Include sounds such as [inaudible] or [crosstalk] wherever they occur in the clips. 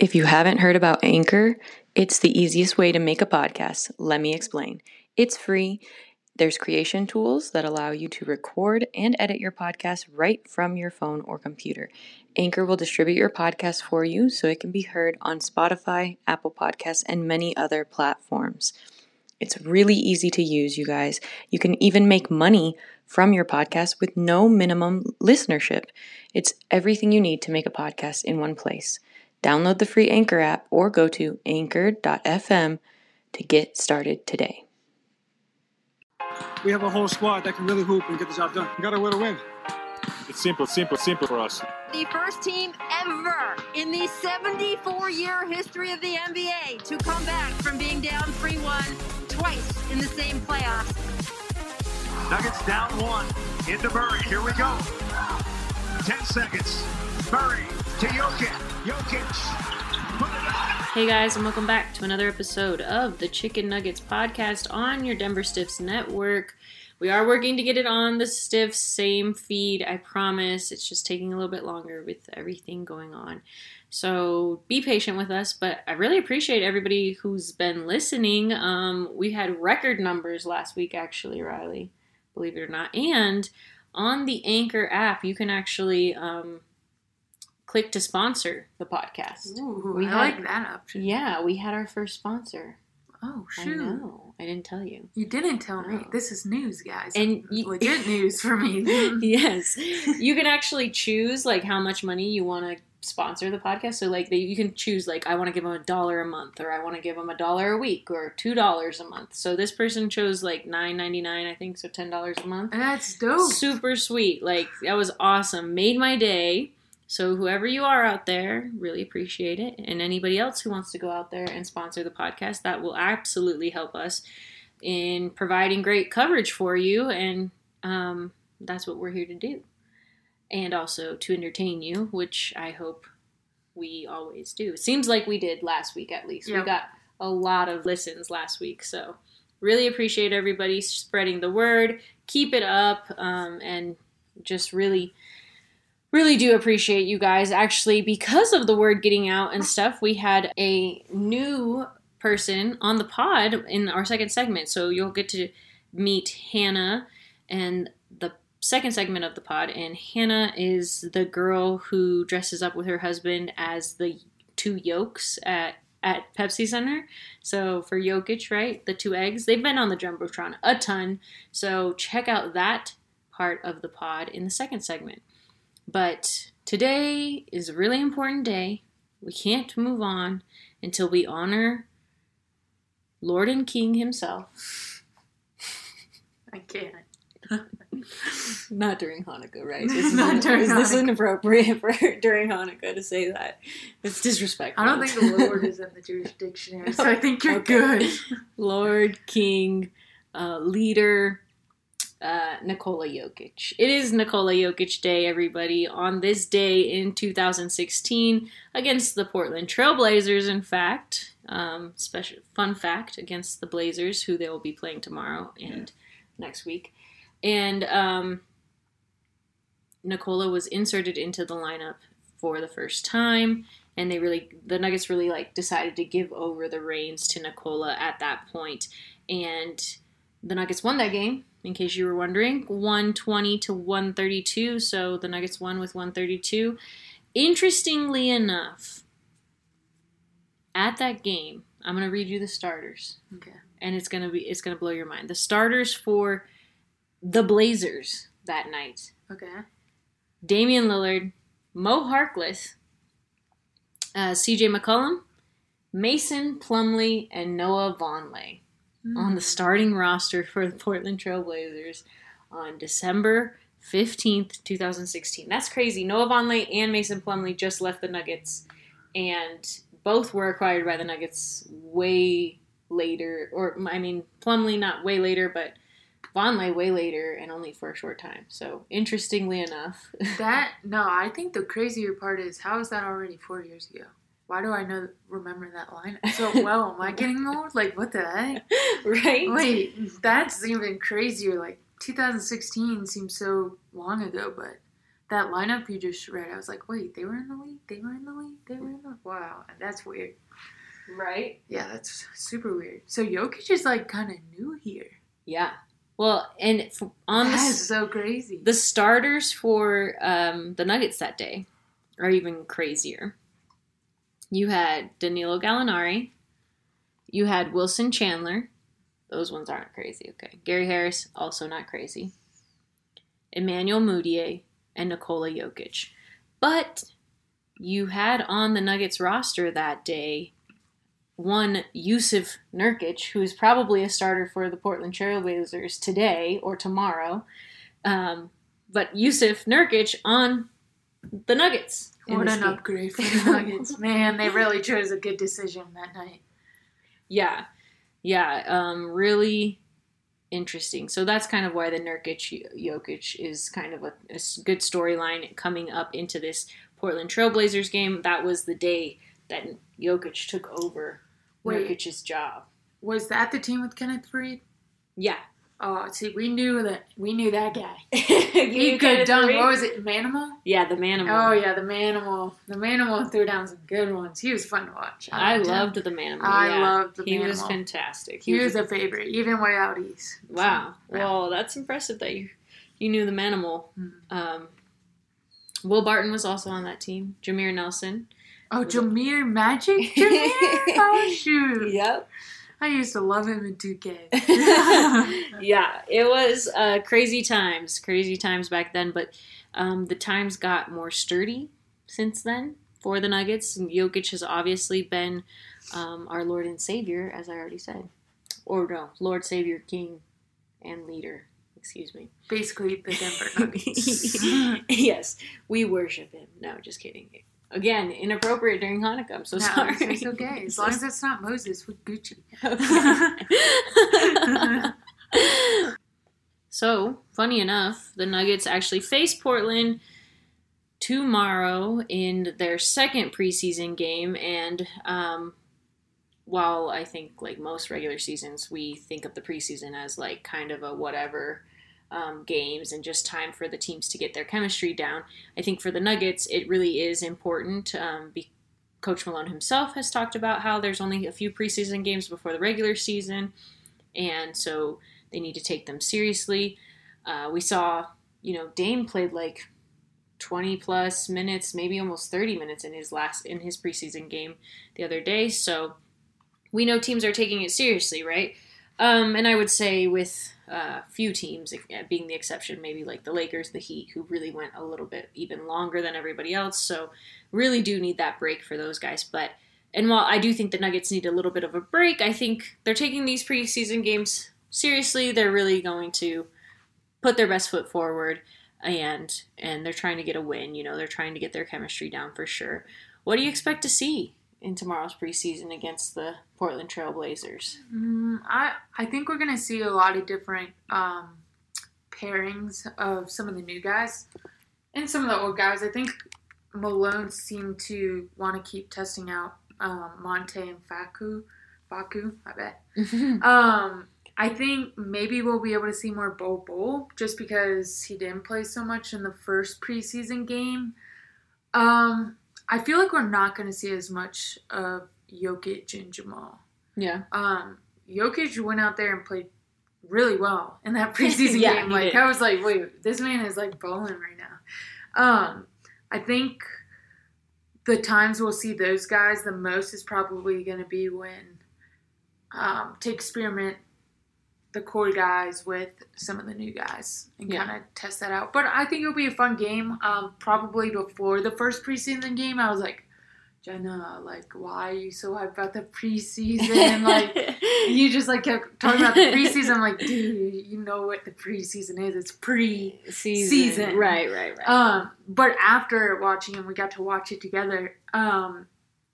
If you haven't heard about Anchor, it's the easiest way to make a podcast. Let me explain. It's free. There's creation tools that allow you to record and edit your podcast right from your phone or computer. Anchor will distribute your podcast for you so it can be heard on Spotify, Apple Podcasts, and many other platforms. It's really easy to use, you guys. You can even make money from your podcast with no minimum listenership. It's everything you need to make a podcast in one place. Download the free Anchor app or go to anchor.fm to get started today. We have a whole squad that can really hoop and get the job done. We got to win to win. It's simple, simple, simple for us. The first team ever in the 74 year history of the NBA to come back from being down 3 1 twice in the same playoffs. Nuggets down one. Into Murray. Here we go. 10 seconds. Murray to Jokic. Jokic. Hey guys, and welcome back to another episode of the Chicken Nuggets podcast on your Denver Stiffs network. We are working to get it on the Stiffs same feed, I promise. It's just taking a little bit longer with everything going on. So be patient with us, but I really appreciate everybody who's been listening. Um, we had record numbers last week, actually, Reilly, believe it or not. And on the Anchor app, you can actually um, click to sponsor the podcast. Ooh, We I had- like that option. Yeah, we had our first sponsor. Oh I shoot! know. I didn't tell you. You didn't tell me. This is news, guys. And you- legit news for me. [laughs] yes [laughs] you can actually choose like how much money you want to sponsor the podcast so like they, you can choose like i want to give them a dollar a month or i want to give them a dollar a week or two dollars a month so this person chose like 9.99 i think so ten dollars a month That's dope. super sweet like that was awesome made my day so whoever you are out there really appreciate it. And anybody else who wants to go out there and sponsor the podcast that will absolutely help us in providing great coverage for you. And um, that's what we're here to do. And also to entertain you which i hope we always do. It seems like we did last week at least. We got a lot of listens last week. So really appreciate everybody spreading the word. Keep it up um, and just really really do appreciate you guys actually because of the word getting out and stuff we had a new person on the pod in our second segment so you'll get to meet hannah and the second segment of the pod and hannah is the girl who dresses up with her husband as the two yolks at at Pepsi Center. So for Jokic, right, the two eggs, they've been on the jumbotron a ton. So check out that part of the pod in the second segment. But today is a really important day. We can't move on until we honor Lord and King himself. I can't. [laughs] Not during Hanukkah, right? [laughs] Not during is this inappropriate for [laughs] during Hanukkah to say that? It's disrespectful. I don't think the Lord is in the Jewish dictionary, so I think you're Okay. good. Lord, King, uh, leader, uh, Nikola Jokic. It is Nikola Jokic Day, everybody. On this day in 2016, against the Portland Trailblazers, in fact, um, special fun fact against the Blazers, who they will be playing tomorrow and next week, and um, Nikola was inserted into the lineup for the first time and they really the Nuggets really like decided to give over the reins to Nikola at that point and the Nuggets won that game in case you were wondering 120 to 132 so the Nuggets won with 132 interestingly enough at that game I'm going to read you the starters. Okay. and it's going to be it's going to blow your mind. The starters for the Blazers that night. Okay. Damian Lillard, Mo Harkless, uh, CJ McCollum, Mason Plumlee, and Noah Vonleh on the mm. starting roster for the Portland Trailblazers on December 15th, 2016. That's crazy. Noah Vonleh and Mason Plumlee just left the Nuggets and both were acquired by the Nuggets way later, or I mean, Plumlee not way later, but Vonleh way later, and only for a short time. So interestingly enough, [laughs] That no, I think the crazier part is how is that already four years ago? Why do I know remember that line [laughs] so well? Am I getting old? Like what the heck? [laughs] right? Wait, that's even crazier. Like 2016 seems so long ago, but that lineup you just read, I was like, wait, they were in the league. They were in the league. They were in the wow. That's weird. Right? Yeah, that's super weird. So Jokic is like kind of new here. Yeah. Well, and on the, That s- is so crazy. the starters for um, the Nuggets that day are even crazier. You had Danilo Gallinari. You had Wilson Chandler. Those ones aren't crazy. Okay. Gary Harris, also not crazy. Emmanuel Mudiay and Nikola Jokic. But you had on the Nuggets roster that day one Yusuf Nurkic, who is probably a starter for the Portland Trailblazers today or tomorrow. Um, but Yusuf Nurkic on the Nuggets. what an upgrade for [laughs] the Nuggets. Man, they really chose a good decision that night. Yeah, yeah, um, really interesting. So that's kind of why the Nurkic Jokic is kind of a good storyline coming up into this Portland Trailblazers game. That was the day that Jokic took over Wait. Nurkic's job. Was that the team with Kenneth Faried? Yeah, Oh, see, we knew that. We knew that guy. [laughs] he He could dunk. What was it, Manimal? Yeah, the Manimal. Oh yeah, the Manimal. The Manimal threw down some good ones. He was fun to watch. I him. loved the Manimal. I yeah. loved the Manimal. He was fantastic. He was a favorite, even way out east. Wow. So, Well, that's impressive that you you knew the Manimal. Mhm. Um, Will Barton was also on that team. Jameer Nelson. Oh, Jameer Magic? [laughs] Jameer? oh shoot! Yep. I used to love him in 2K. [laughs] yeah, it was uh, crazy times, crazy times back then. But um, the times got more sturdy since then for the Nuggets. And Jokic has obviously been um, our Lord and Savior, as I already said, or no, Lord, Savior, King, and leader. Excuse me. Basically, the Denver [laughs] Nuggets. yes, we worship him. No, just kidding. Again, inappropriate during Hanukkah. I'm so no, sorry. it's okay. [laughs] As long as it's not Moses with Gucci. [laughs] so, funny enough, the Nuggets actually face Portland tomorrow in their second preseason game. And um, while I think, like most regular seasons, we think of the preseason as like kind of a whatever um, games and just time for the teams to get their chemistry down, I think for the Nuggets, it really is important. Um, be- Coach Malone himself has talked about how there's only a few preseason games before the regular season, and so they need to take them seriously. Uh, we saw, you know, Dame played like 20 plus minutes, maybe almost 30 minutes in his last in his preseason game the other day. So we know teams are taking it seriously, right? Um, and I would say with a few teams, uh, being the exception, maybe like the Lakers, the Heat, who really went a little bit even longer than everybody else. So really do need that break for those guys. But and while I do think the Nuggets need a little bit of a break, I think they're taking these preseason games seriously. They're really going to put their best foot forward and and they're trying to get a win. You know, they're trying to get their chemistry down for sure. What do you expect to see in tomorrow's preseason against the Portland Trailblazers? Mm, I I think we're gonna see a lot of different um, pairings of some of the new guys and some of the old guys. I think Malone seemed to want to keep testing out um, Monte and Facu. Facu, I bet. [laughs] Um, I think maybe we'll be able to see more Bo Bo just because he didn't play so much in the first preseason game. Um, I feel like we're not going to see as much of Jokic and Jamal. yeah. Um, Jokic went out there and played really well in that [laughs] preseason Yeah, game. Like. I was like, wait, this man is like balling right now. Um, I think the times we'll see those guys the most is probably going to be when um, to experiment the core guys with some of the new guys and Yeah. kind of test that out. But I think it'll be a fun game. Um, probably before the first preseason game, I was like, Jena, like, why are you so hyped about the preseason? And [laughs] like, you just like kept talking about the preseason. I'm like, dude, you know what the preseason is? It's pre. season. Season. Right, right, right. Um, but after watching him, we got to watch it together. Um,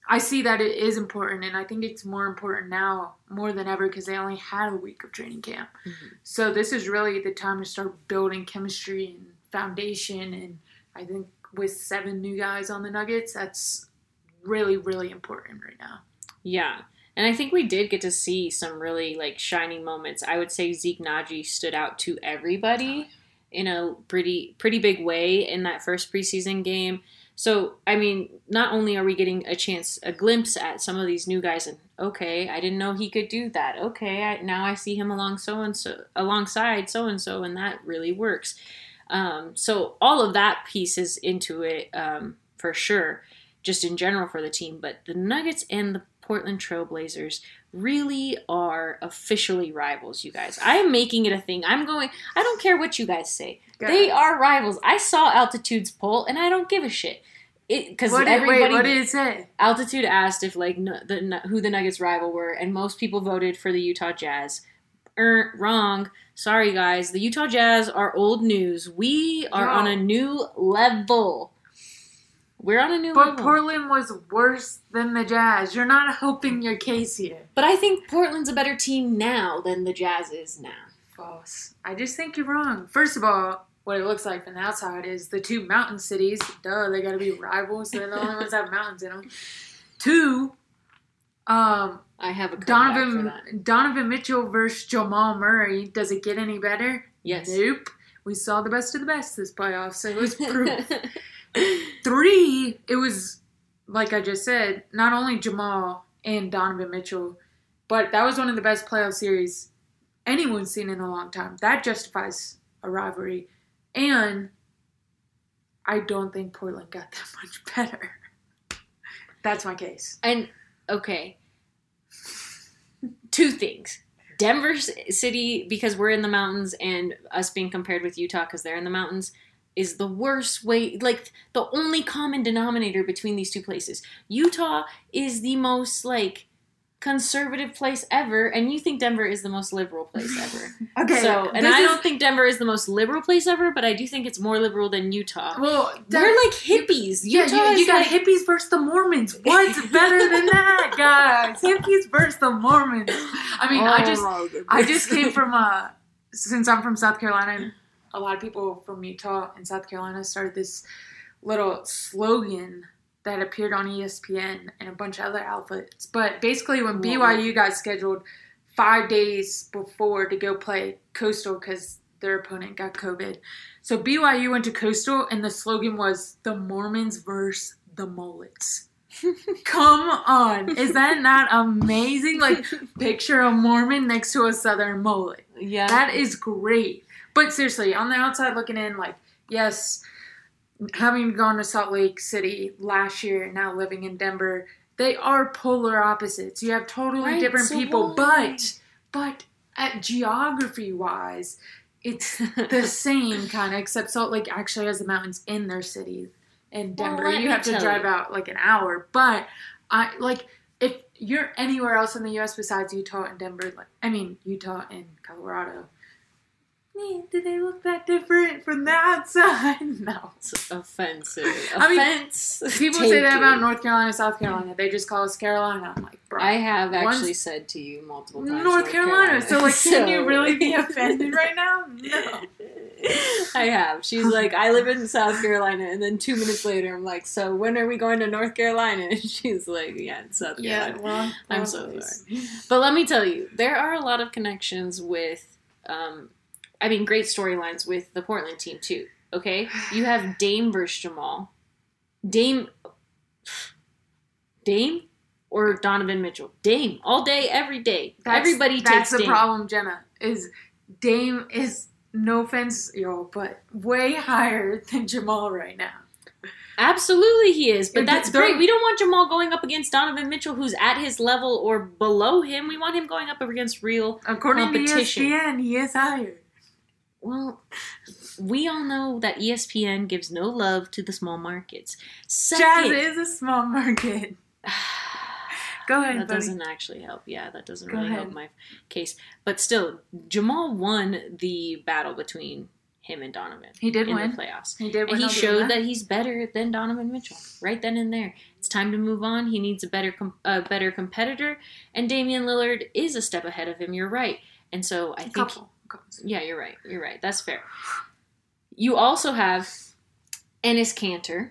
I see that it is important, and I think it's more important now more than ever because they only had a week of training camp. Mm-hmm. So this is really the time to start building chemistry and foundation. And I think with seven new guys on the Nuggets, that's really really important right now. Yeah. And I think we did get to see some really like shining moments. I would say Zeke Nnaji stood out to everybody in a pretty pretty big way in that first preseason game. So, I mean, not only are we getting a chance, a glimpse at some of these new guys, and okay, I didn't know he could do that. Okay, I, now I see him along so and so, alongside so and so, and that really works. Um, so all of that pieces into it um, for sure, just in general for the team. But the Nuggets and the Portland Trailblazers really are officially rivals, you guys. I am making it a thing. I'm going, I don't care what you guys say. Good. They are rivals. I saw Altitude's poll and I don't give a shit. Because everybody, wait, what did it say? Altitude asked if like nu- the nu- who the Nuggets rival were, and most people voted for the Utah Jazz. Er, wrong. Sorry, guys. The Utah Jazz are old news. We are No. on a new level. We're on a new But level. Portland was worse than the Jazz. You're not [laughs] helping your case here. but I think Portland's a better team now than the Jazz is now. False. I just think you're wrong. First of all, what it looks like from the outside is the two mountain cities. Duh, they got to be rivals. They're the only ones that have mountains in them. Two, um, I have a Donovan. Donovan Mitchell versus Jamal Murray. Does it get any better? Yes. Nope. We saw the best of the best this playoff, so it was proof. [laughs] Three, it was like I just said, not only Jamal and Donovan Mitchell, but that was one of the best playoff series anyone's seen in a long time. That justifies a rivalry. And I don't think Portland got that [laughs] much better. That's my case. And okay, two things. Denver City, because we're in the mountains, and us being compared with Utah because they're in the mountains, is the worst way. Like the only common denominator between these two places. Utah is the most like conservative place ever, and you think Denver is the most liberal place [laughs] ever. Okay. so, and I is- don't think Denver is the most liberal place ever, but I do think it's more liberal than Utah. Well, we're like hippies. Yeah, Utah you, you got like- hippies versus the Mormons. What's [laughs] better than that, guys? Hippies versus the Mormons. I mean, I just I just came from uh since I'm from South Carolina a lot of people from Utah and South Carolina started this little slogan that appeared on ESPN and a bunch of other outlets. But basically when BYU got scheduled five days before to go play Coastal because their opponent got COVID. So BYU went to Coastal and the slogan was the Mormons versus the mullets. [laughs] Come on. Is that not amazing? Like picture a Mormon next to a southern mullet. yeah, That is great. But seriously, on the outside looking in, like, yes, having gone to Salt Lake City last year and now living in Denver, they are polar opposites. You have totally Right, different so people, why? but but at geography wise, it's [laughs] the same kind of except Salt Lake actually has the mountains in their city. In Denver, let you have to drive you. out like an hour. But I like if you're anywhere else in the U.S. besides Utah and Denver, like I mean Utah and Colorado, do they look that different from the outside? [laughs] No. It's offensive. I mean, Offense. People say that taken. about North Carolina, South Carolina. They just call us Carolina. I'm like, bro. I have One's actually said to you multiple times. North Carolina. So like, can you [laughs] really be offended right now? No. [laughs] I have. She's like, I live in South Carolina, and then two minutes later, I'm like, so when are we going to North Carolina? And she's like, yeah, it's South Carolina. I'm so sorry. But let me tell you, there are a lot of connections with, um, I mean, great storylines with the Portland team too. Okay, you have [sighs] Dame versus Jamal, Dame, Dame, or Donovan Mitchell. Dame all day, every day. That's, Everybody That's takes the Dame. problem, Jena. Is Dame is no offense, yo, but way higher than Jamal right now. Absolutely, he is. But that's great. We don't want Jamal going up against Donovan Mitchell, who's at his level or below him. We want him going up against real. According Competition. to ESPN, he is higher. Well, we all know that ESPN gives no love to the small markets. Jazz is a small market. [sighs] Go ahead, that buddy. doesn't actually help. Yeah, that doesn't Go really ahead. help my case. But still, Jamal won the battle between him and Donovan. He did in win. the playoffs. He did And he showed him that he's better than Donovan Mitchell right then and there. It's time to move on. He needs a better com- a better competitor, and Damian Lillard is a step ahead of him. You're right. And so I A think couple. Yeah, you're right. You're right. That's fair. You also have Enes Kanter,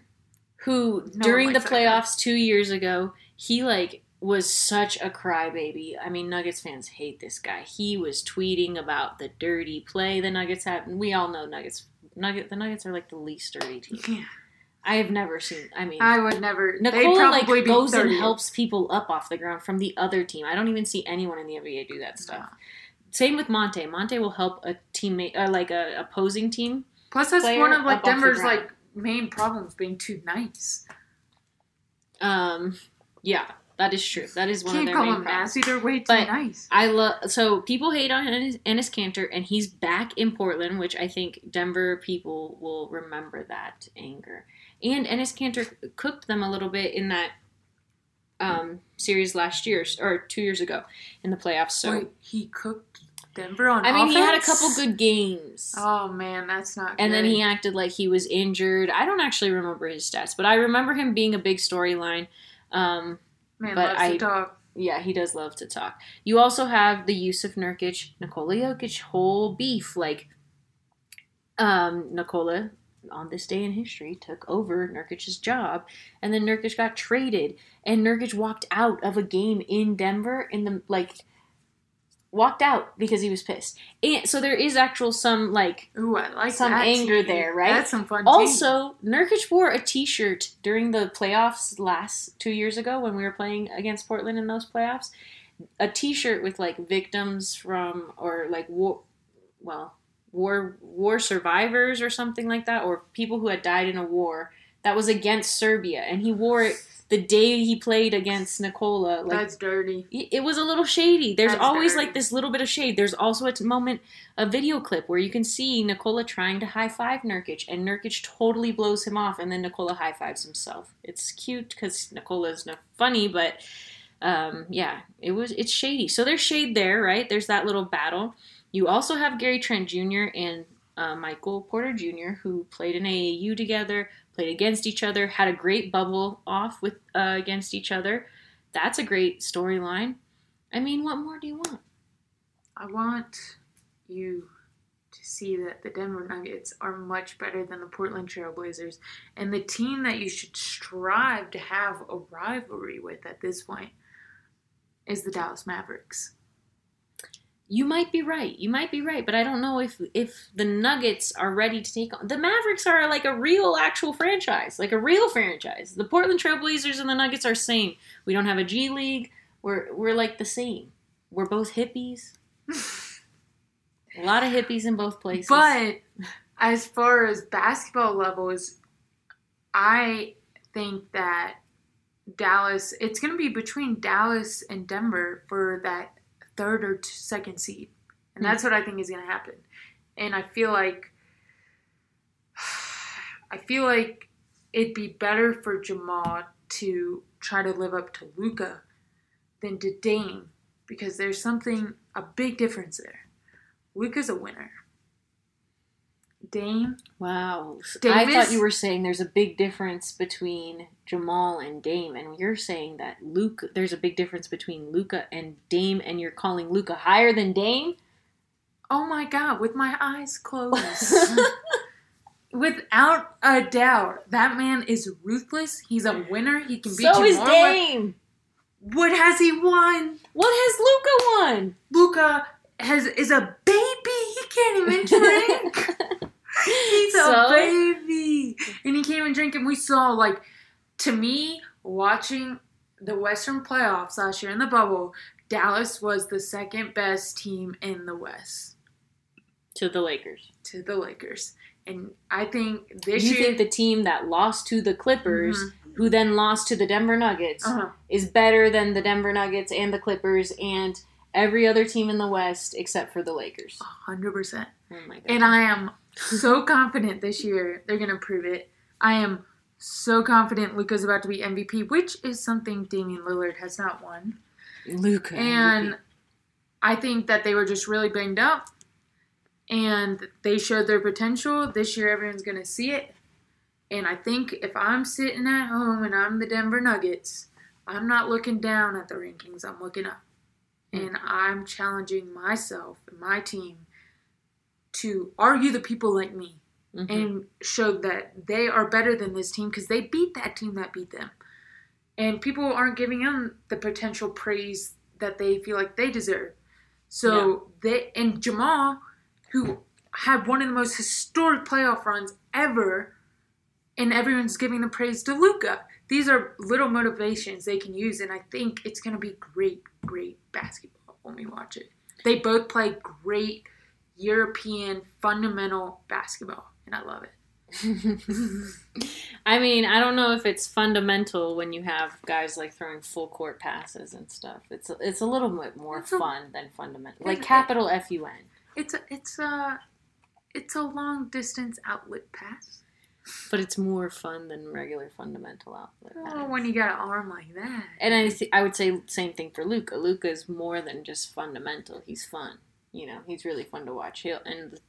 who one during the playoffs two years ago, he like was such a crybaby. I mean, Nuggets fans hate this guy. He was tweeting about the dirty play the Nuggets have, and we all know Nuggets. Nugget the Nuggets are like the least dirty team. Yeah. I have never seen. I mean, I would never. they'd like goes 30. and helps people up off the ground from the other team. I don't even see anyone in the NBA do that stuff. Same with Monte. Monte will help a teammate, uh, like a opposing team. Plus, that's one of like up off the Denver's like main problems being too nice. Um, yeah, that is true. That is one Can't of their call main them problems. nasty. They're way too But nice. I love so people hate on Enes, Enes Kanter, and he's back in Portland, which I think Denver people will remember that anger. And Enes Kanter cooked them a little bit in that um, series last year or two years ago in the playoffs. So Wait, he cooked Denver on I mean, he had a couple good games. Oh man, that's not. Good. And then he acted like he was injured. I don't actually remember his stats, but I remember him being a big storyline. Um, man but loves I- to talk. yeah, he does love to talk. You also have the Yusuf Nurkic, Nikola Jokic whole beef. Like, um, Nikola on this day in history took over Nurkic's job, and then Nurkic got traded, and Nurkic walked out of a game in Denver in the like walked out because he was pissed. And so there is actual some like Ooh, I like some anger tea. there, right? That's some fun. Also, Nurkic wore a T-shirt during the playoffs last two years ago when we were playing against Portland in those playoffs. A T-shirt with like victims from or like war, well, war war survivors or something like that, or people who had died in a war that was against Serbia, and he wore it the day he played against Nikola. Like that's dirty. it was a little shady. There's That's always dirty. like this little bit of shade. There's also a moment, a video clip where you can see Nikola trying to high five Nurkic, and Nurkic totally blows him off, and then Nikola high fives himself. It's cute because Nikola's no funny, but um, yeah, it was it's shady. So there's shade there, right? There's that little battle. You also have Gary Trent Jr. and uh, Michael Porter Jr. who played in AAU together, played against each other, had a great bubble off with uh, against each other. That's a great storyline. I mean, what more do you want? I want you to see that the Denver Nuggets are much better than the Portland Trailblazers, and the team that you should strive to have a rivalry with at this point is the Dallas Mavericks. You might be right. You might be right, but I don't know if if the Nuggets are ready to take on the Mavericks are like a real actual franchise, like a real franchise. The Portland Trailblazers and the Nuggets are same. We don't have a G League. We're we're like the same. We're both hippies. a lot of hippies in both places. But as far as basketball levels, I think that Dallas, it's going to be between Dallas and Denver for that third or second seed. And hmm. that's what I think is going to happen. And I feel like [sighs] I feel like it'd be better for Jamal to try to live up to Luka than to Dame because there's something a big difference there. Luka's a winner. Dame, Wow. I thought you were saying there's a big difference between Jamal and Dame, and you're saying that Luke. There's a big difference between Luka and Dame, and you're calling Luka higher than Dame. oh my god, with my eyes closed. [laughs] Without a doubt, that man is ruthless. He's a winner. He can beat so you is. Dame. What has he won? What has Luka won? Luka has is a baby. He can't even [laughs] drink. He's So? a baby, and he can't even drink. And we saw like, to me, watching the Western playoffs last year in the bubble, Dallas was the second best team in the West To the Lakers. to the Lakers. And I think this you year, think the team that lost to the Clippers, who then lost to the Denver Nuggets, uh-huh. is better than the Denver Nuggets and the Clippers and every other team in the West except for the Lakers? hundred percent. Oh my god. And I am so confident this year they're gonna prove it. I am so confident Luka's about to be MVP, which is something Damian Lillard has not won. Luka. And I think that they were just really banged up. and they showed their potential. This year, everyone's going to see it. And I think if I'm sitting at home and I'm the Denver Nuggets, I'm not looking down at the rankings, I'm looking up. And I'm challenging myself and my team to argue the people like me Mhm. and show that they are better than this team because they beat that team that beat them. And people aren't giving them the potential praise that they feel like they deserve. So they and Jamal, who had one of the most historic playoff runs ever, and everyone's giving the praise to Luka. These are little motivations they can use, and I think it's going to be great, great basketball when we watch it. They both play great European fundamental basketball, and I love it. [laughs] I mean, I don't know if it's fundamental when you have guys like throwing full court passes and stuff. It's it's a little bit more It's a- fun than fundamental, like capital F U N. It's a, it's a, it's a long distance outlet pass. But it's more fun than regular fundamental outlet. Oh, pass. when you got an arm like that. And I I would say same thing for Luka. Luka is more than just fundamental. He's fun. You know, he's really fun to watch. He'll and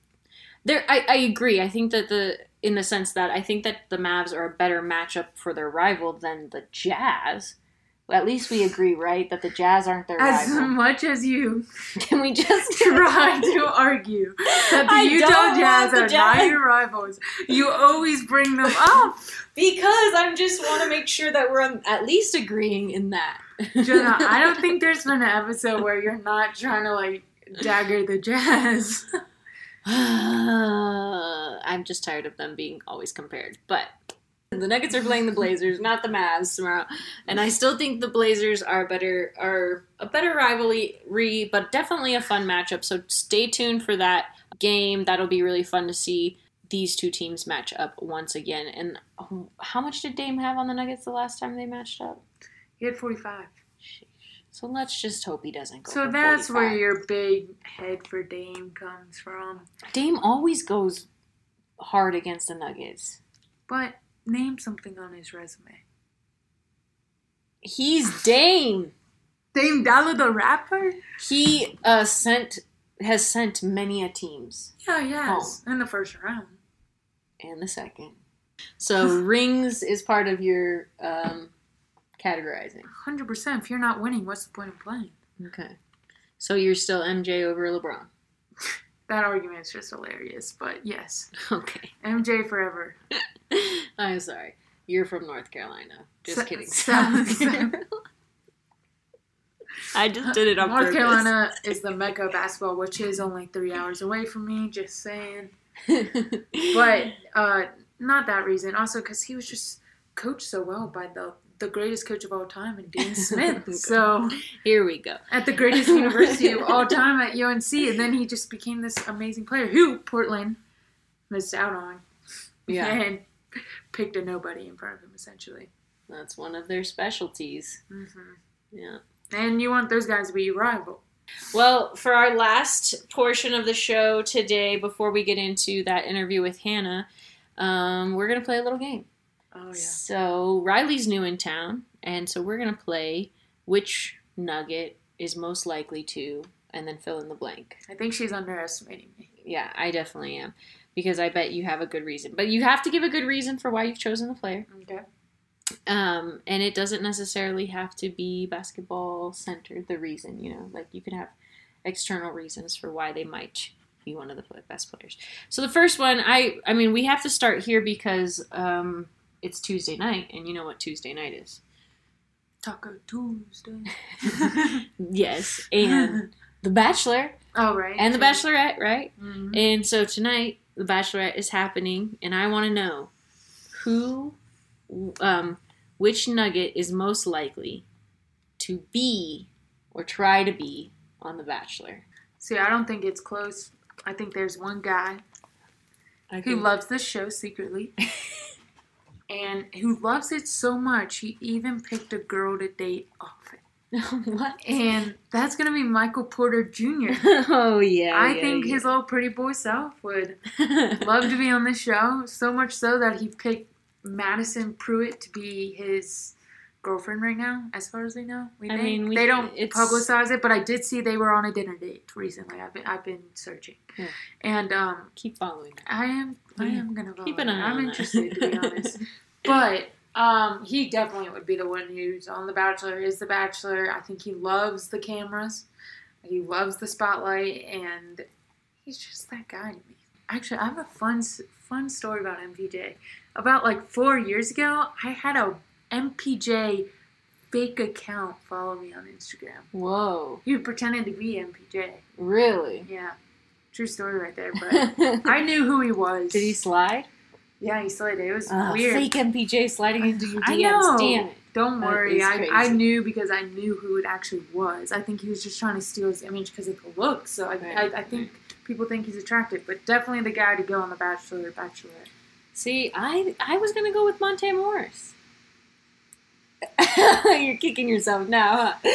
there I, I agree. I think that the in the sense that I think that the Mavs are a better matchup for their rival than the Jazz. Well, at least we agree, right, that the Jazz aren't their As rival. much as you [laughs] Can we just [laughs] try to argue that the I Utah Jazz the are Jazz. not your rivals, you always bring them up. because I just want to make sure that we're at least agreeing in that. Jena, I don't [laughs] think there's been an episode where you're not trying to like dagger the Jazz. [laughs] [sighs] I'm just tired of them being always compared. But the Nuggets are playing the Blazers, not the Mavs tomorrow, and I still think the Blazers are better are a better rivalry, but definitely a fun matchup. So stay tuned for that game. That'll be really fun to see these two teams match up once again. And oh, how much did Dame have on the Nuggets the last time they matched up? He had 45. So let's just hope he doesn't go. So that's 45. where your big head for Dame comes from. Dame always goes hard against the Nuggets. But name something on his resume. He's Dame. Dame Dollar the rapper? He uh, sent has sent many a teams Yeah, yes. In the first round. and the second. So rings is part of your um, categorizing. 100%. If you're not winning, what's the point of playing? Okay. So you're still MJ over LeBron. [laughs] That argument is just hilarious, but yes. [laughs] Okay. MJ forever. [laughs] I'm sorry. You're from North Carolina. Just So- kidding. South Carolina. I just did it on North purpose. Carolina is the mecca of basketball, which is only three hours away from me, just saying. But uh, not that reason. Also, because he was just coached so well by the the greatest coach of all time, and Dean [laughs] Smith. so here we go. at the greatest university of all [laughs] time at UNC, and then he just became this amazing player who Portland missed out on. Yeah. [laughs] and picked a nobody in front of him essentially. That's one of their specialties. hmm Yeah. And you want those guys to be your rival. Well, for our last portion of the show today, before we get into that interview with Hannah, um, we're going to play a little game. Oh So, Reilly's new in town, and so we're going to play which nugget is most likely to, and then fill in the blank. I think she's underestimating me. Yeah, I definitely am. Because I bet you have a good reason. But you have to give a good reason for why you've chosen the player. Okay. Um, and it doesn't necessarily have to be basketball centered, the reason, you know, like you can have external reasons for why they might be one of the best players. So the first one, I, I mean, we have to start here because um, it's Tuesday night, and you know what Tuesday night is. Taco Tuesday. [laughs] Yes, and [laughs] The Bachelor oh right. and The Bachelorette, right? Mhm. And so tonight, The Bachelorette is happening, and I want to know who, um, which nugget is most likely to be or try to be on The Bachelor. See, I don't think it's close. I think there's one guy I who loves this show secretly. [laughs] and who loves it so much he even picked a girl to date off it. [laughs] what? And that's gonna be Michael Porter Jr. [laughs] oh yeah. I yeah, think yeah. his little pretty boy self would [laughs] love to be on the show, so much so that he picked Madison Pruitt to be his girlfriend right now, as far as they know. We I mean, we- they don't publicize it, but I did see they were on a dinner date recently. I've been I've been searching, Yeah. and um, Keep following. I am I Yeah. am gonna follow Keep an eye I'm on that. interested to be honest, [laughs] but um, he definitely would be the one who's on The Bachelor. Is The Bachelor? I think he loves the cameras, he loves the spotlight, and he's just that guy to me. Actually, I have a fun fun story about MPJ. About like four years ago, I had a MPJ fake account follow me on Instagram. Whoa, He pretended to be MPJ. really? Yeah, true story right there. But [laughs] I knew who he was. Did he slide? Yeah, he slid. It was Ah, weird. Fake MPJ sliding into your DMs. I know. Damn it. Don't worry. I, I knew because I knew who it actually was. I think he was just trying to steal his image because of the look. So I, Right, I, I think people think he's attractive, but definitely the guy to go on The Bachelor or Bachelorette. See, I I was gonna go with Monte Morris. [laughs] You're kicking yourself now, huh?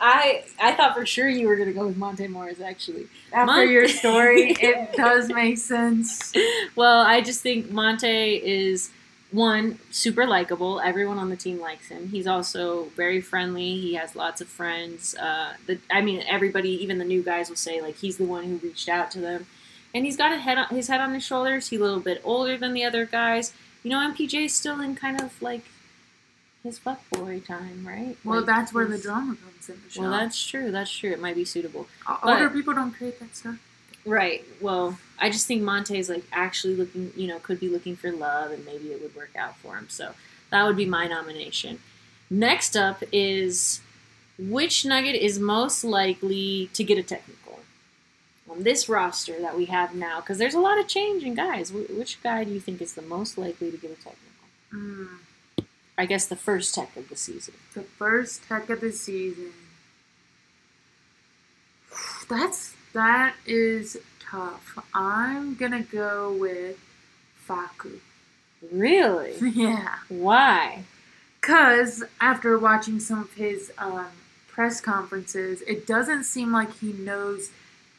I I thought for sure you were gonna go with Monte Morris. Actually, After Mon- your story, [laughs] it does make sense. well, I just think Monte is one super likable. Everyone on the team likes him. He's also very friendly. He has lots of friends. Uh, the, I mean, everybody, even the new guys, will say like he's the one who reached out to them, and he's got a head on, his head on his shoulders. He's a little bit older than the other guys. You know, MPJ's still in kind of like his fuckboy time, right? Well, Like, that's where the drama comes in the show. Well, that's true. That's true. It might be suitable. O- but- Older people don't create that stuff. Right. Well, I just think Monte's like actually looking, you know, could be looking for love and maybe it would work out for him. So that would be my nomination. Next up is which nugget is most likely to get a technical on this roster that we have now? Because there's a lot of change in guys. Which guy do you think is the most likely to get a technical? Mm, I guess the first tech of the season. the first tech of the season. [sighs] That's that is tough. I'm gonna go with Facu. Really? [laughs] Yeah. Why? Because after watching some of his um, press conferences, it doesn't seem like he knows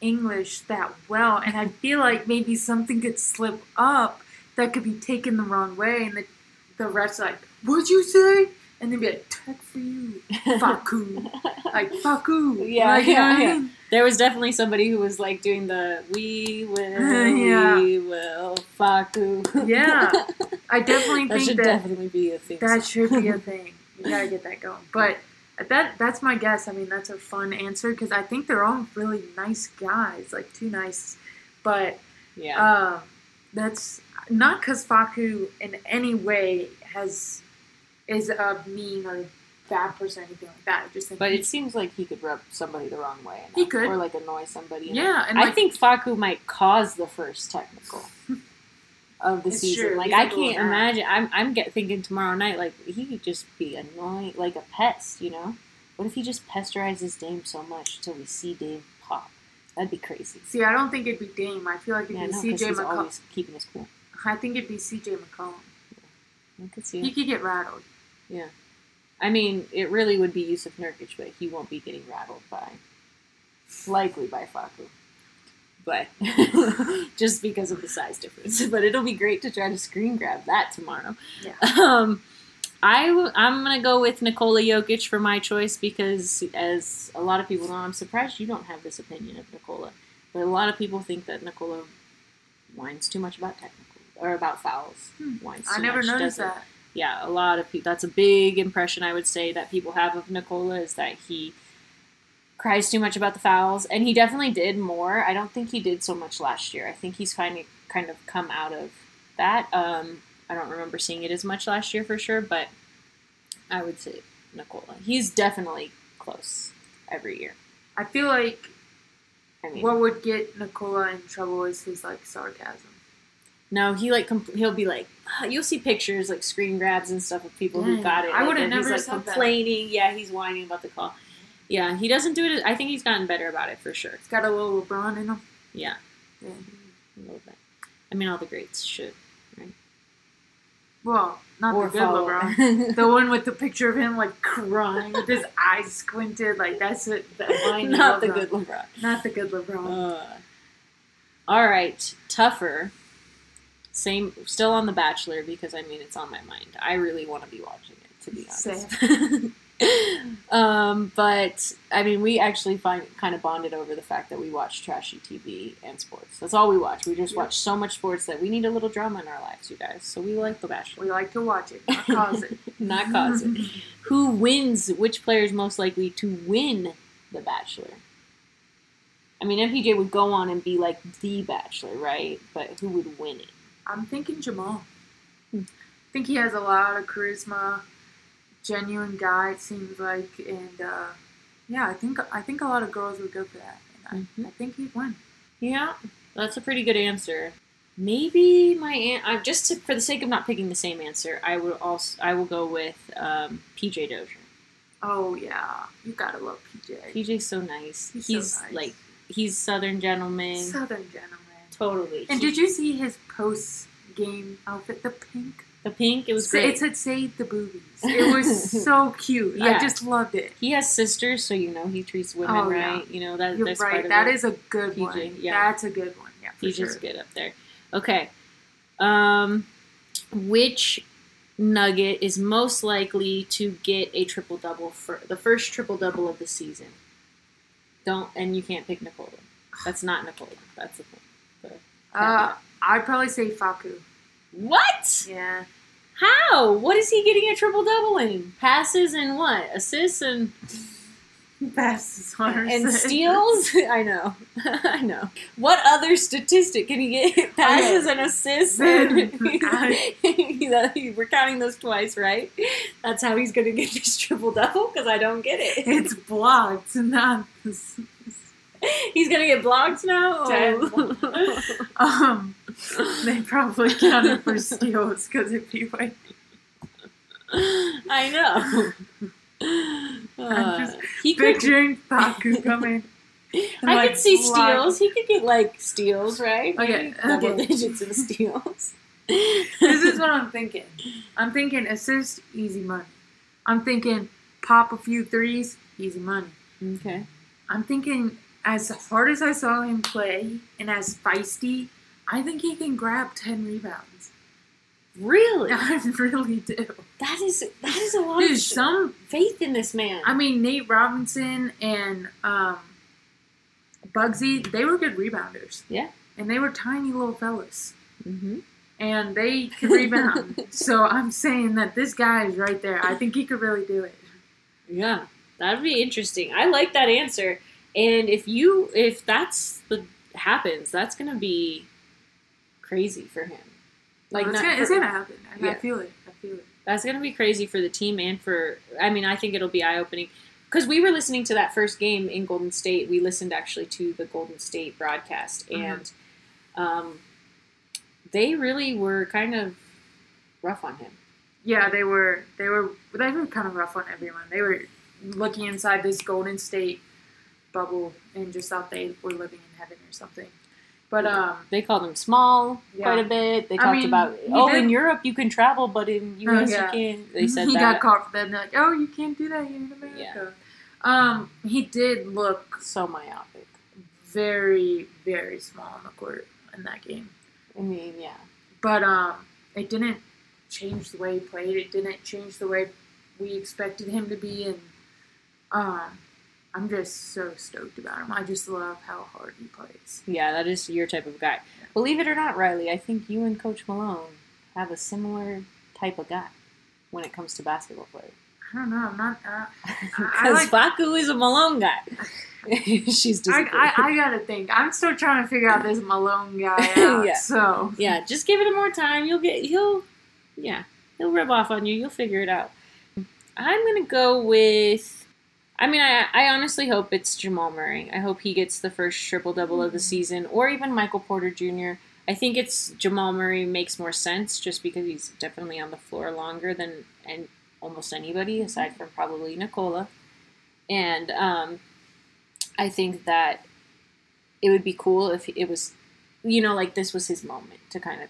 English that well. And I feel like maybe something could slip up that could be taken the wrong way. And the, the refs like, What'd you say? And they'd be like, Tech for you. [laughs] Facu. like, Facu. Yeah, Like, you know yeah, I yeah. mean? There was definitely somebody who was like doing the "we will, [laughs] Yeah. we will, faku." Yeah. [laughs] I definitely that think should that should definitely be a thing. That should be a thing. You gotta get that going. But that that's my guess. I mean, that's a fun answer because I think they're all really nice guys, like too nice. But yeah, um, that's not because Facu in any way has is a mean or bad person or anything like that. I just think but it seems like he could rub somebody the wrong way. He could. or like annoy somebody. yeah, and I like, think Facu might cause the first technical [laughs] of the season. true. Like He's I like a little can't imagine. I'm I'm get, thinking tomorrow night like he could just be annoying, like a pest. You know, what if he just pesterizes Dame so much till we see Dame pop? That'd be crazy. see, I don't think it'd be Dame. I feel like it'd Yeah, be no, CJ McCollum. always keeping his cool. I think it'd be CJ McCollum. I could see. He could get rattled. Yeah, I mean, it really would be Yusuf Nurkic, but he won't be getting rattled by, likely by Facu. But [laughs] just because of the size difference, [laughs] but it'll be great to try to screen grab that tomorrow. Yeah. [laughs] Um, I w- I'm gonna go with Nikola Jokic for my choice because, as a lot of people know, I'm surprised you don't have this opinion of Nikola. But a lot of people think that Nikola whines too much about technical or about fouls. Whines Hmm. I never much, noticed that. Yeah, a lot of people. That's a big impression I would say that people have of Nikola is that he cries too much about the fouls, and he definitely did more. I don't think he did so much last year. I think he's finally kind of come out of that. Um, I don't remember seeing it as much last year for sure, but I would say Nikola. He's definitely close every year. I feel like I mean, what would get Nikola in trouble is his like sarcasm. No, he like compl- he'll be like, you'll see pictures like screen grabs and stuff of people who got it. I like, would've and he's never like said that. complaining. Yeah, he's whining about the call. Yeah, he doesn't do it. I think he's gotten better about it for sure. He's got a little LeBron in him. Yeah, Yeah. a little bit. I mean, all the greats should. Well, not Or the good follow. LeBron. [laughs] the one with the picture of him like crying with his eyes squinted. Like that's it. [laughs] Not the good LeBron. Not the good LeBron. Uh, all right, tougher. Same, still on The Bachelor because I mean it's on my mind. I really want to be watching it. to be honest. [laughs] um, but I mean, we actually find kind of bonded over the fact that we watch trashy TV and sports. That's all we watch. We just Yeah. watch so much sports that we need a little drama in our lives, you guys. So we like The Bachelor, We like to watch it, not [laughs] cause it. not cause it. [laughs] Who wins? Which player is most likely to win The Bachelor? I mean, MPJ would go on and be like the Bachelor, right? But who would win it? I'm thinking Jamal. Hmm. I think he has a lot of charisma, genuine guy. It seems like, and uh, yeah, I think I think a lot of girls would go for that, and I, Mhm. I think he'd win. Yeah, that's a pretty good answer. Maybe my an- uh, just to, for the sake of not picking the same answer, I will also I will go with um, PJ Dozier. Oh yeah, you gotta love PJ. PJ's so nice. He's He's, so nice. like he's Southern gentleman. Southern gentleman. Totally. And did you see his post game outfit? The pink. the pink? It was great. It said "Save the boobies." [laughs] It was so cute. I just loved it. he has sisters, so you know he treats women Oh, yeah. right. You know that You're that's part of That is a good PJ, one. yeah. That's a good one. Yeah, He's sure. just good up there. Okay. Um, which nugget is most likely to get a triple double for the first triple double of the season? Don't and you can't pick Nikola. That's not Nikola. That's the point. Uh, I'd probably say Facu. What? Yeah. How? What is he getting a triple double in? Passes and what? Assists and [laughs] Passes and steals? [laughs] I know. [laughs] I know. What other statistic can he get? Passes and assists. And We're counting those twice, right? That's how he's going to get this triple double because I don't get it. It's blocked, not. [laughs] He's to get blocked now? Oh. [laughs] Um, they probably counted for steals because it'd be like I know. Uh, just he could, picturing Facu coming. [laughs] I like, could see steals. He could get like steals, right? Okay, Maybe double okay. digits in steals. This is what I'm thinking. I'm thinking assist, easy money. I'm thinking pop a few threes, easy money. okay. I'm thinking as hard as I saw him play and as feisty, I think he can grab ten rebounds. Really? [laughs] I really do. That is that is a lot Dude, of some faith in this man. I mean Nate Robinson and um, Muggsy, they were good rebounders. Yeah. And they were tiny little fellas. mm-hmm. And they could rebound. [laughs] so I'm saying that this guy is right there. I think he could really do it. Yeah, that'd be interesting. I like that answer. And if you if that's the happens, that's gonna be crazy for him. Like it's, gonna, for- it's gonna happen. I, I feel it. I feel it. that's gonna be crazy for the team and for. I mean, I think it'll be eye opening because we were listening to that first game in Golden State. We listened actually to the Golden State broadcast, Mhm. and um, they really were kind of rough on him. Yeah, they were they were they were kind of rough on everyone. They were looking inside this Golden State bubble and just thought they were living in heaven or something. But um, They called him small Yeah. quite a bit. They I talked mean, about, oh, did- in Europe you can travel, but in Oh, yeah. you can't. They said [laughs] he that. got caught for that. And they're like, oh, you can't do that here in America. Um, he did look so myopic. very very small on the court in that game. I mean, yeah. but um, it didn't change the way he played. It didn't change the way we expected him to be, and um, I'm just so stoked about him. I just love how hard he plays. Yeah, that is your type of guy. Believe it or not, Reilly, I think you and Coach Malone have a similar type of guy when it comes to basketball players. I don't know. I'm not. Uh, Because like, Facu is a Malone guy. [laughs] She's I. I, I gotta think. I'm still trying to figure out this Malone guy [laughs] out. Yeah. So yeah, just give it more time. You'll get. He'll. Yeah, he'll rub off on you. You'll figure it out. I'm gonna go with. I mean, I, I honestly hope it's Jamal Murray. I hope he gets the first triple double of the season, or even Michael Porter Jr. I think it's Jamal Murray makes more sense just because he's definitely on the floor longer than and almost anybody aside from probably Nikola. And um, I think that it would be cool if it was, you know, like this was his moment to kind of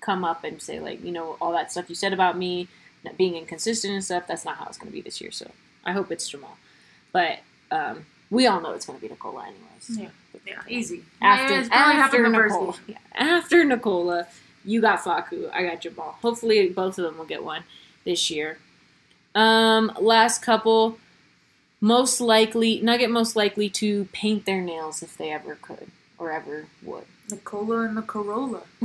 come up and say like, you know, all that stuff you said about me not being inconsistent and stuff. That's not how it's going to be this year. So I hope it's Jamal, but um, we all know it's going to be Nikola anyways. Yeah. yeah, easy. After yeah, after Nikola, yeah, after Nikola, you got Facu. I got Jamal. Hopefully, both of them will get one this year. Um, last couple, most likely Nugget most likely to paint their nails if they ever could or ever would. Nikola and the Corolla. [laughs]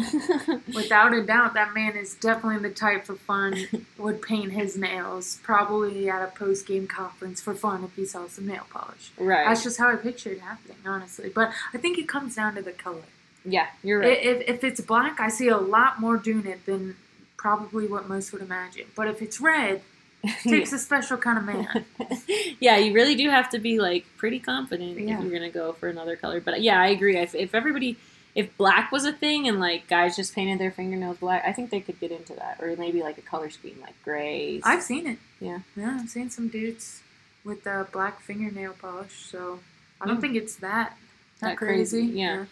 Without a doubt, that man is definitely the type for fun. Would paint his nails, probably at a post game conference for fun if he saw some nail polish. Right. That's just how I picture it happening, honestly. But I think it comes down to the color. yeah, you're right. If, if it's black, I see a lot more doing it than probably what most would imagine. But if it's red, it [laughs] takes a special kind of man. [laughs] yeah, you really do have to be like pretty confident Yeah. if you're gonna go for another color. But yeah, I agree. If, if everybody, if black was a thing and like guys just painted their fingernails black, I think they could get into that, or maybe like a color scheme like grays. I've seen it. Yeah. Yeah, I've seen some dudes with uh, black fingernail polish, so I don't Mm. think it's that that, That crazy, crazy. yeah.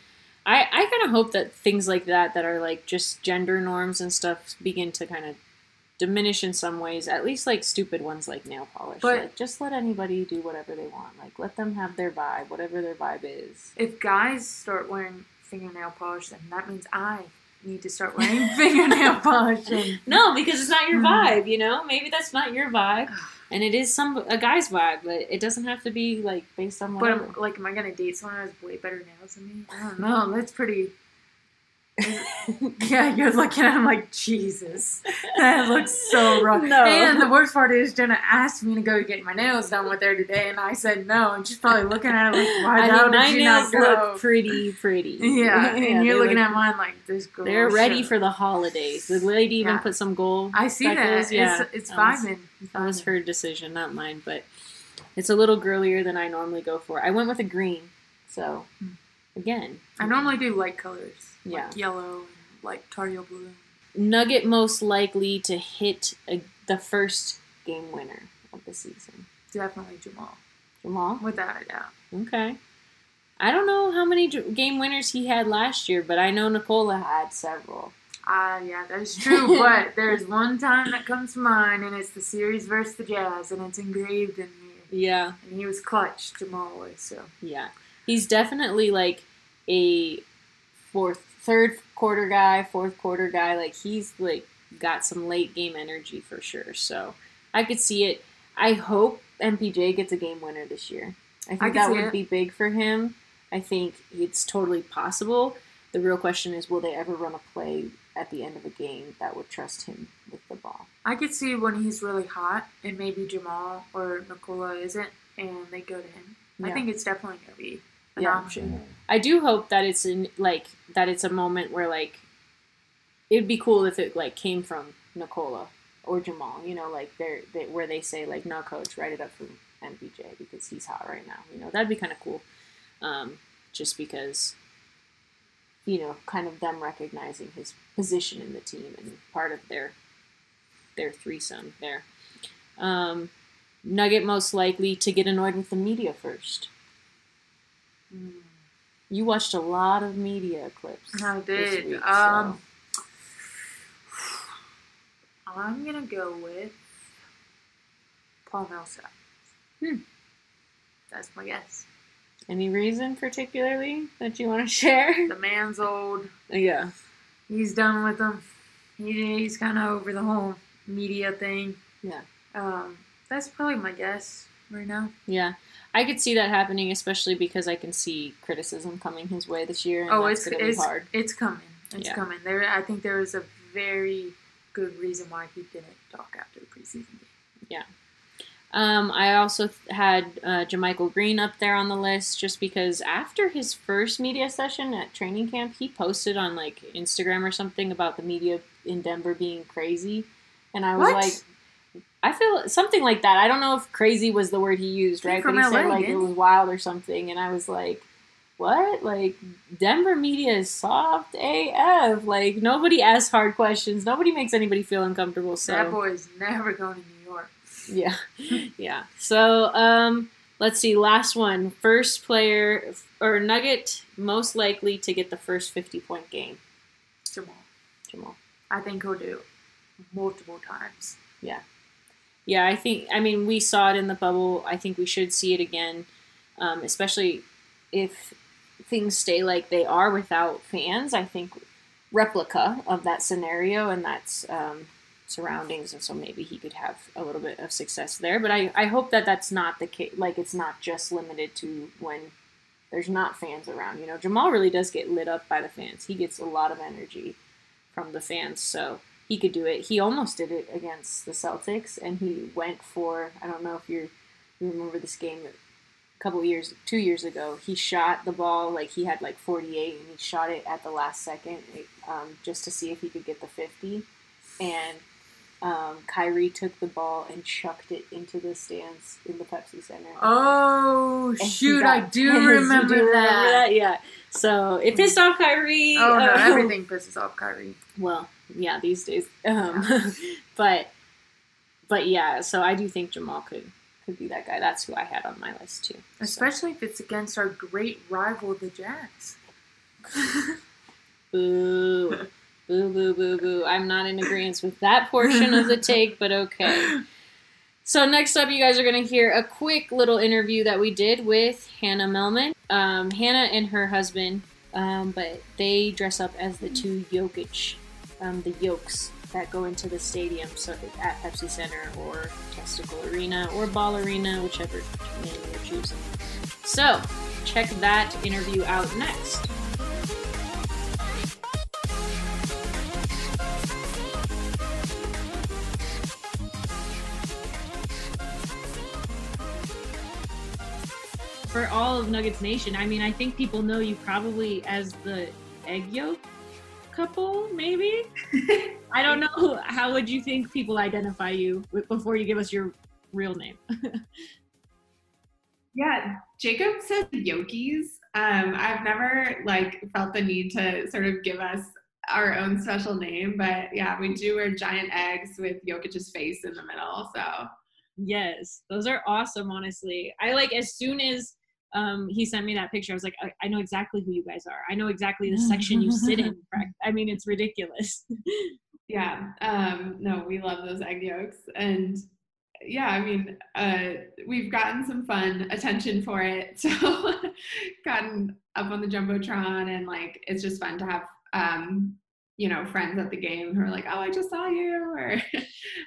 I, I kind of hope that things like that that are like just gender norms and stuff begin to kind of diminish in some ways at least like stupid ones like nail polish But- like just let anybody do whatever they want like let them have their vibe whatever their vibe is If guys start wearing fingernail polish, then that means I need to start wearing [laughs] fingernail polish. [laughs] No because it's not your Mhm. vibe you know maybe that's not your vibe and it is some a guy's vibe but it doesn't have to be like based on but I'm, like, am I gonna date someone who has way better nails than me? I don't know. That's pretty. [laughs] Yeah, you're looking at him like Jesus. That looks so wrong. [laughs] No. And the worst part is Jena asked me to go get my nails done with her today, and I said no. And she's probably looking at it like, why I mean, did my you nails look pretty pretty [laughs] yeah, and you're looking look- at mine like this girl. They're ready for the holidays. The lady even Yeah. put some gold. I see speckles. that. Yeah, It's, it's vibing. That was her decision, not mine. But it's a little girlier than I normally go for. I went with a green. So hmm. again, I normally do light colors. Yeah. Like yellow like Tario blue. Nugget most likely to hit a, the first game winner of the season. Definitely Jamal. Jamal. Without a doubt. Okay. I don't know how many game winners he had last year, but I know Nikola had several. Ah, yeah, that is true. [laughs] but there's one time that comes to mind, and it's the series versus the Jazz, and it's engraved in me. Yeah. And he was clutch, Jamal was. So Yeah, he's definitely like a fourth, third quarter guy, fourth quarter guy. Like he's like got some late game energy for sure. So I could see it. I hope MPJ gets a game winner this year. I think I that would it. be big for him. I think it's totally possible. The real question is, will they ever run a play at the end of a game that would trust him with the ball? I could see when he's really hot, and maybe Jamal or Nikola isn't, and they go to him. I think it's definitely gonna be an Yeah. option. I do hope that it's in like that it's a moment where like it'd be cool if it like came from Nikola or Jamal, you know, like they're they, where they say like, "No, coach, write it up for MPJ because he's hot right now." You know, that'd be kind of cool, um, just because you know, kind of them recognizing his position in the team and part of their their threesome there. Um, Nugget most likely to get annoyed with the media first. Mm. You watched a lot of media clips. I this did. week, um, so- I'm gonna go with Paul Millsap. Hmm. That's my guess. Any reason particularly that you want to [laughs] share? The man's old. Yeah. He's done with them. He, he's kind of over the whole media thing. Yeah. Um, that's probably my guess right now. Yeah. I could see that happening, especially because I can see criticism coming his way this year, oh, it's it's hard. it's coming. It's Yeah. coming. There, I think there is a very good reason why he didn't talk after the preseason game. Um, I also th- had uh, JaMychal Green up there on the list just because after his first media session at training camp, he posted on like Instagram or something about the media in Denver being crazy, and I was What? like, I feel something like that. I don't know if crazy was the word he used, right? but he said like it was wild or something, and I was like. What? Like Denver media is soft AF. Like nobody asks hard questions. Nobody makes anybody feel uncomfortable. So That boy is never going to New York. yeah, [laughs] yeah. So um, let's see. Last one. First player or Nugget most likely to get the first fifty point game. Jamal. Jamal. I think he'll do multiple times. Yeah, I think. I mean, we saw it in the bubble. I think we should see it again, um, especially if things stay like they are without fans. I think replica of that scenario, and that's um, surroundings, and so maybe he could have a little bit of success there. But I, I hope that that's not the case. Like it's not just limited to when there's not fans around. You know, Jamal really does get lit up by the fans. He gets a lot of energy from the fans, so he could do it. He almost did it against the Celtics, and he went for I don't know if you remember this game a couple years, two years ago. He shot the ball like he had like 48, and he shot it at the last second um, just to see if he could get the 50, and um, Kyrie took the ball and chucked it into the stands in the Pepsi Center. Oh shoot! I do [laughs] remember, do remember that. that. Yeah. So it pissed off Kyrie. Oh no! [laughs] Everything pisses off Kyrie. Well, yeah, these days. [laughs] Um, [laughs] but but yeah, so I do think Jamal could could be that guy. That's who I had on my list too. So. Especially if it's against our great rival, the Jazz. Boo. Boo, boo, boo, boo. I'm not in agreement with that portion of the [laughs] take, but okay. So next up, you guys are going to hear a quick little interview that we did with Hannah Mellman. Um, Hannah and her husband, um, but they dress up as the two Jokic, um, the Yokes that go into the stadium, so at Pepsi Center or Testicle Arena or Ball Arena, whichever name you're choosing. So check that interview out next. for all of Nuggets Nation, I mean, I think people know you probably as the egg yolk couple, maybe. [laughs] I don't know. How would you think people identify you before you give us your real name? [laughs] yeah, Jacob said Yokies. Um, I've never like felt the need to sort of give us our own special name, but yeah, we do wear giant eggs with Jokic's face in the middle. So yes, those are awesome. Honestly, I like as soon as um, he sent me that picture. I was like, I, I, know exactly who you guys are. I know exactly the [laughs] section you sit in. I mean, it's ridiculous. [laughs] yeah. Um, no, we love those egg yolks. And yeah, I mean, uh, we've gotten some fun attention for it. [laughs] So gotten up on the Jumbotron and like, it's just fun to have, um, you know, friends at the game who are like, oh, I just saw you. Or,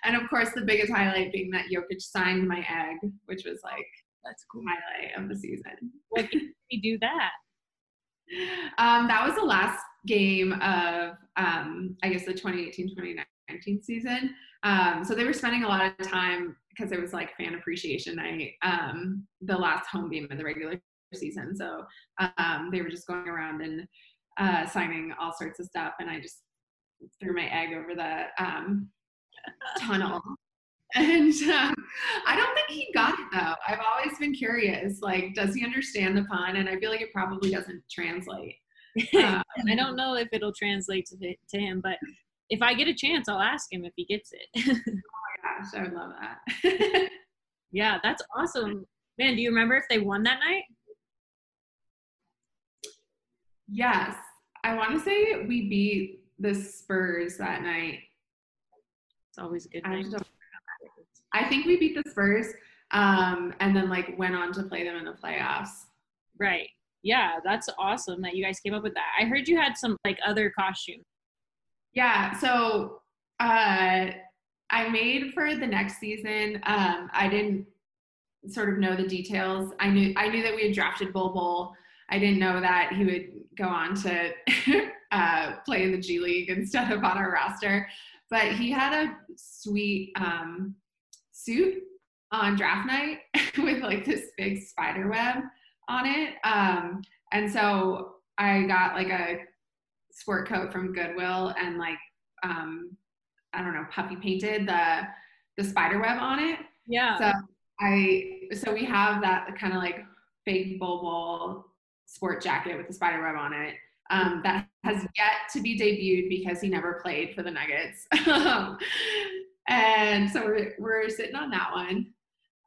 and of course, the biggest highlight being that Jokic signed my egg, which was like, that's cool. highlight of the season. What did we do that? [laughs] Um, that was the last game of, um, I guess, the 2018-2019 season. Um, so they were spending a lot of time because it was like fan appreciation night, um, the last home game of the regular season. So um, they were just going around and uh, signing all sorts of stuff, and I just threw my egg over the um, tunnel [laughs] and um, I don't think he got it though. I've always been curious. Like, does he understand the pun? And I feel like it probably doesn't translate. [laughs] Um, I don't know if it'll translate to, to him, but if I get a chance, I'll ask him if he gets it. [laughs] oh my gosh, I would love that. yeah, that's awesome. Man, do you remember if they won that night? Yes. I want to say we beat the Spurs that night. It's always a good night. I think we beat the Spurs um, and then like went on to play them in the playoffs. Right. Yeah, that's awesome that you guys came up with that. I heard you had some like other costumes. Yeah, so uh, I made for the next season. Um, I didn't sort of know the details. I knew I knew that we had drafted Bol Bol. I didn't know that he would go on to [laughs] uh, play in the G League instead of on our roster. But he had a sweet um, suit on draft night [laughs] with like this big spider web on it. Um, and so I got like a sport coat from Goodwill and like um, I don't know, puppy painted the the spider web on it. Yeah. So I so we have that kind of like fake Bol sport jacket with the spider web on it. Um, that has yet to be debuted because he never played for the Nuggets. [laughs] and so we're, we're sitting on that one.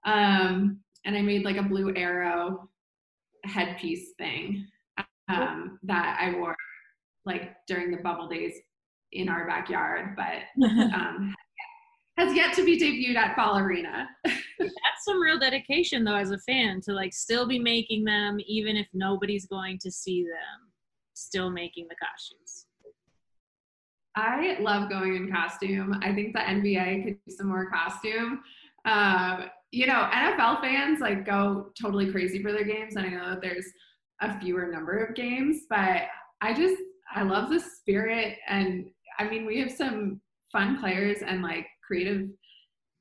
Um, and I made like a blue arrow headpiece thing um, that I wore like during the bubble days in our backyard, but [laughs] um, has yet to be debuted at Ball Arena. [laughs] That's some real dedication though as a fan to like still be making them even if nobody's going to see them, still making the costumes. I love going in costume. I think the NBA could do some more costume. Um, you know, NFL fans like go totally crazy for their games, and I know that there's a fewer number of games, but I just I love the spirit, and I mean we have some fun players and like creative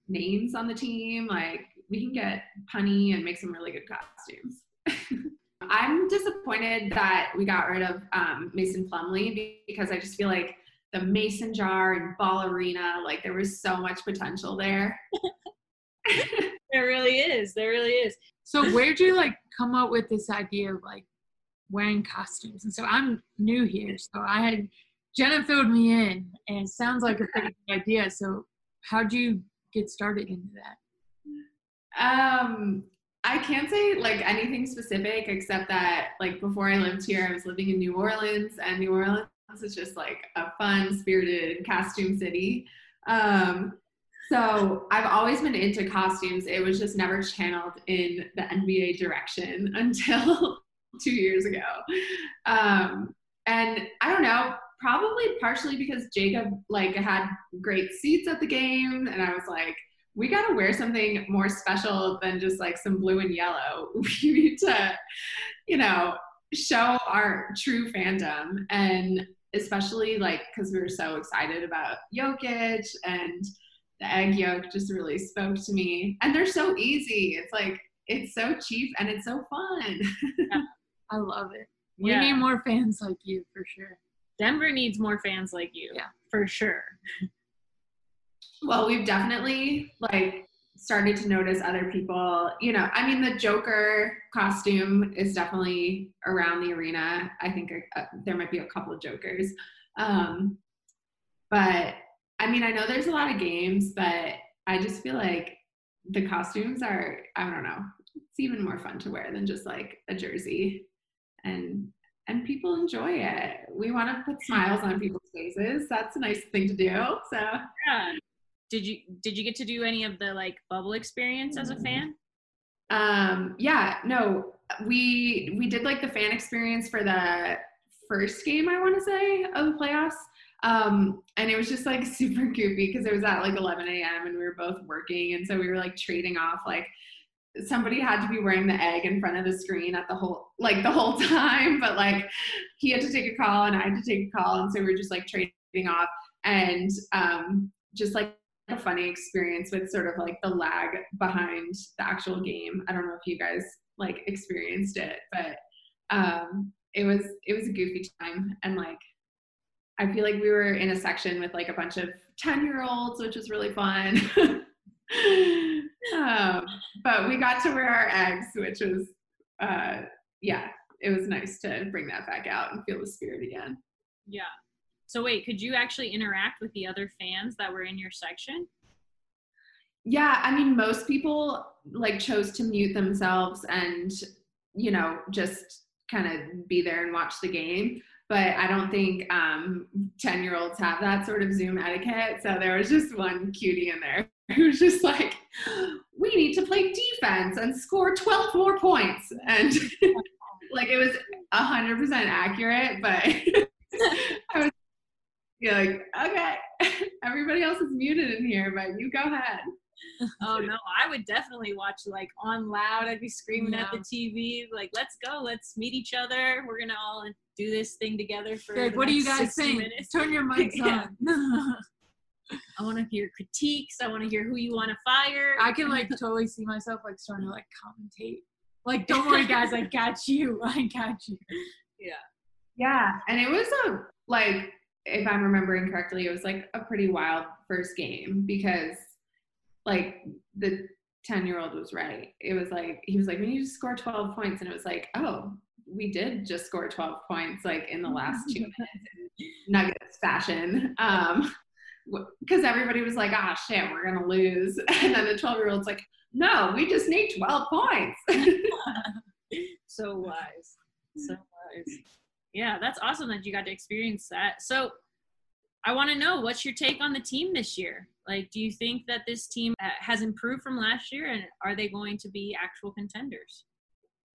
names on the team. Like we can get punny and make some really good costumes. [laughs] I'm disappointed that we got rid of um, Mason Plumlee because I just feel like the mason jar and ball arena, like there was so much potential there. [laughs] there really is. There really is. So where'd you like come up with this idea of like wearing costumes? And so I'm new here, so I had Jena filled me in, and it sounds like a pretty good idea. So how'd you get started into that? Um, I can't say like anything specific except that like before I lived here, I was living in New Orleans, and New Orleans is just like a fun, spirited costume city. Um, so I've always been into costumes. It was just never channeled in the NBA direction [laughs] until [laughs] two years ago. Um, and I don't know, probably partially because Jacob like had great seats at the game, and I was like, we got to wear something more special than just like some blue and yellow. [laughs] We need to, you know, show our true fandom, and especially like because we were so excited about Jokic and the egg yolk just really spoke to me. And they're so easy. It's like it's so cheap and it's so fun. [laughs] yeah, I love it. We Yeah. need more fans like you for sure. Denver needs more fans like you. Yeah. For sure. Well, we've definitely like started to notice other people. You know, I mean, the Joker costume is definitely around the arena. I think uh, there might be a couple of Jokers, um, but I mean, I know there's a lot of games, but I just feel like the costumes are. I don't know. It's even more fun to wear than just like a jersey, and and people enjoy it. We want to put smiles on people's faces. That's a nice thing to do. So. Yeah. Did you did you get to do any of the like bubble experience as a fan? Um, yeah, no, we we did like the fan experience for the first game, I want to say, of the playoffs. Um, and it was just like [laughs] super goofy because it was at like 11 a.m. and we were both working, and so we were like trading off like somebody had to be wearing the egg in front of the screen at the whole like the whole [laughs] time, but like he had to take a call and I had to take a call, and so we were just like trading off and um, just like a funny experience with sort of like the lag behind the actual game. I don't know if you guys like experienced it, but um it was it was a goofy time and like I feel like we were in a section with like a bunch of 10 year olds, which was really fun. [laughs] um, but we got to wear our eggs, which was uh yeah, it was nice to bring that back out and feel the spirit again. Yeah. So wait, could you actually interact with the other fans that were in your section? Yeah, I mean, most people like chose to mute themselves and, you know, just kind of be there and watch the game. But I don't think um, 10 year olds have that sort of Zoom etiquette. So there was just one cutie in there [laughs] who was just like, we need to play defense and score 12 more points. And [laughs] like it was 100% accurate, but [laughs] yeah, like, okay, [laughs] everybody else is muted in here, but you go ahead. [laughs] Oh no, I would definitely watch like on loud. I'd be screaming at the TV, like, "Let's go, let's meet each other. We're gonna all do this thing together for." Like, what do you guys 60 think? Minutes. Turn your [laughs] mics on. I want to hear critiques. I want to hear who you want to fire. I can like totally see myself like starting to like commentate. Like, don't worry, guys, I got you. I got you. yeah. Yeah, and it was a like, if I'm remembering correctly, it was like a pretty wild first game because, like, the ten year old was right. It was like he was like, we need to score twelve points, and it was like, oh, we did just score twelve points like in the last two [laughs] minutes, in Nuggets fashion. Um, because everybody was like, ah, shit, we're gonna lose, [laughs] and then the twelve year old's like, no, we just need twelve points. [laughs] so wise. So wise. Yeah, that's awesome that you got to experience that. So I want to know what's your take on the team this year? Like, do you think that this team uh, has improved from last year and are they going to be actual contenders?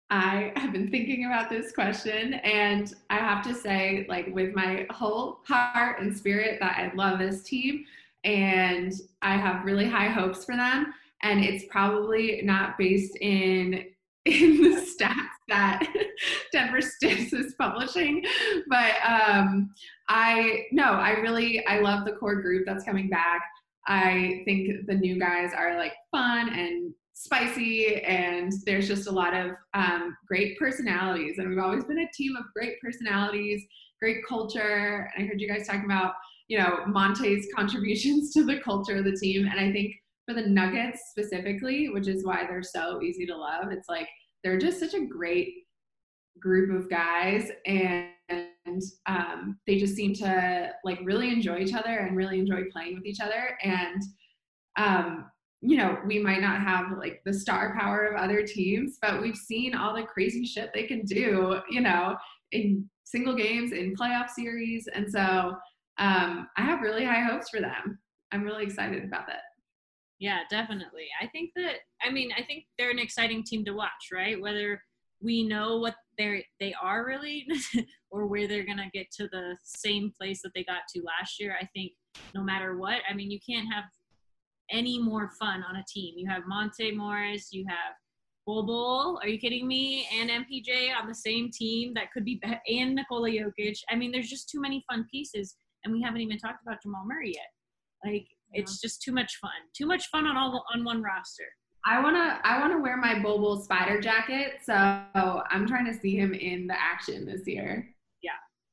I have been thinking about this question, and I have to say, like, with my whole heart and spirit, that I love this team and I have really high hopes for them. And it's probably not based in [laughs] in the stats that [laughs] Denver Stiffs is publishing. But um, I no, I really I love the core group that's coming back. I think the new guys are like fun and spicy, and there's just a lot of um, great personalities. And we've always been a team of great personalities, great culture. And I heard you guys talking about you know Monte's [laughs] contributions to the culture of the team, and I think for the Nuggets specifically, which is why they're so easy to love. It's like they're just such a great group of guys and um, they just seem to like really enjoy each other and really enjoy playing with each other and um, you know we might not have like the star power of other teams but we've seen all the crazy shit they can do you know in single games in playoff series and so um, i have really high hopes for them. I'm really excited about that yeah, definitely. I think that I mean, I think they're an exciting team to watch, right? Whether we know what they're they are really [laughs] or where they're gonna get to the same place that they got to last year. I think no matter what, I mean you can't have any more fun on a team. You have Monte Morris, you have Bol Bol, are you kidding me? And MPJ on the same team that could be and Nikola Jokic. I mean, there's just too many fun pieces, and we haven't even talked about Jamal Murray yet. Like it's just too much fun. Too much fun on all on one roster. I wanna I wanna wear my Bol Bol spider jacket, so I'm trying to see him in the action this year. Yeah,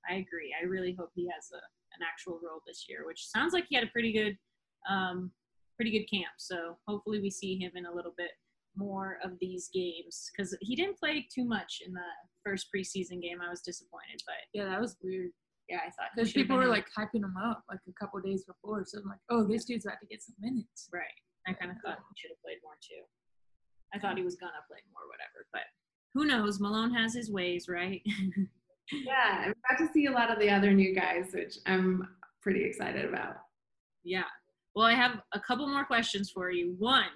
I agree. I really hope he has a, an actual role this year, which sounds like he had a pretty good um, pretty good camp. So hopefully we see him in a little bit more of these games because he didn't play too much in the first preseason game. I was disappointed, but yeah, that was weird yeah, I thought because people were like hyping him up like a couple days before. So I'm like, oh, this dude's about to get some minutes. Right. I kind of thought he should have played more too. I thought he was gonna play more, whatever. But who knows? Malone has his ways, right? [laughs] yeah, I'm about to see a lot of the other new guys, which I'm pretty excited about. Yeah. Well, I have a couple more questions for you. One,